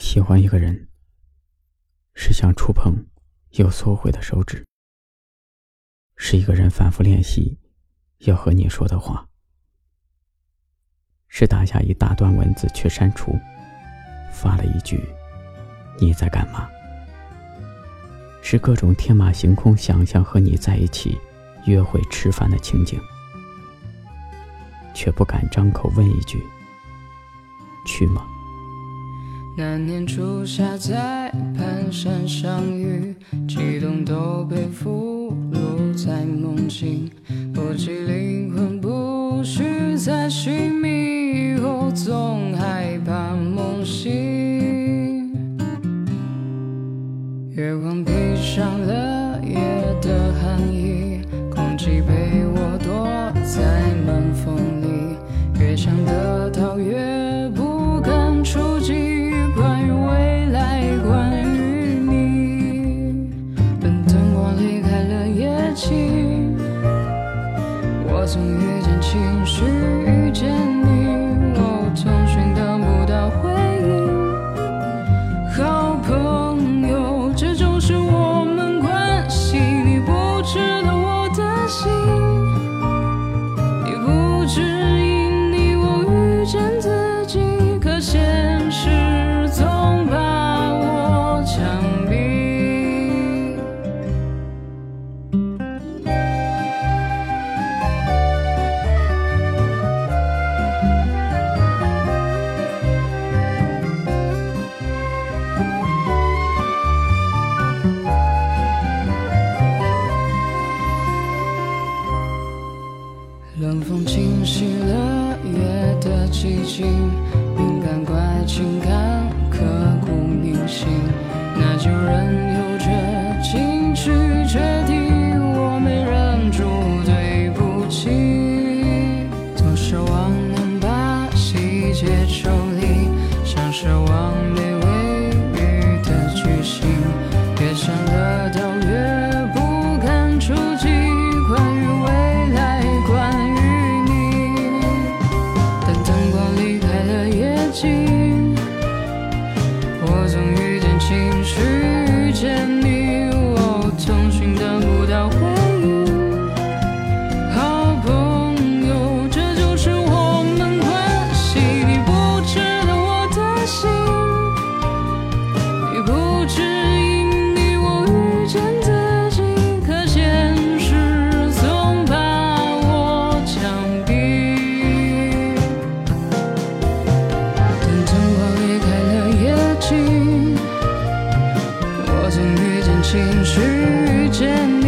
喜欢一个人，是想触碰又缩回的手指；是一个人反复练习要和你说的话；是打下一大段文字却删除，发了一句“你在干嘛”；是各种天马行空想象和你在一起约会吃饭的情景，却不敢张口问一句“去吗”。那年初夏在盘山相遇，激动都被俘虏在梦境，不羁灵魂不许再寻觅，我总害怕梦醒。月光披上了夜的寒意，寂静，敏感怪情感刻骨铭心，那就任由这情绪决定，我没忍住对不起。多奢望能把细节抽离，像奢望总遇见情绪遇见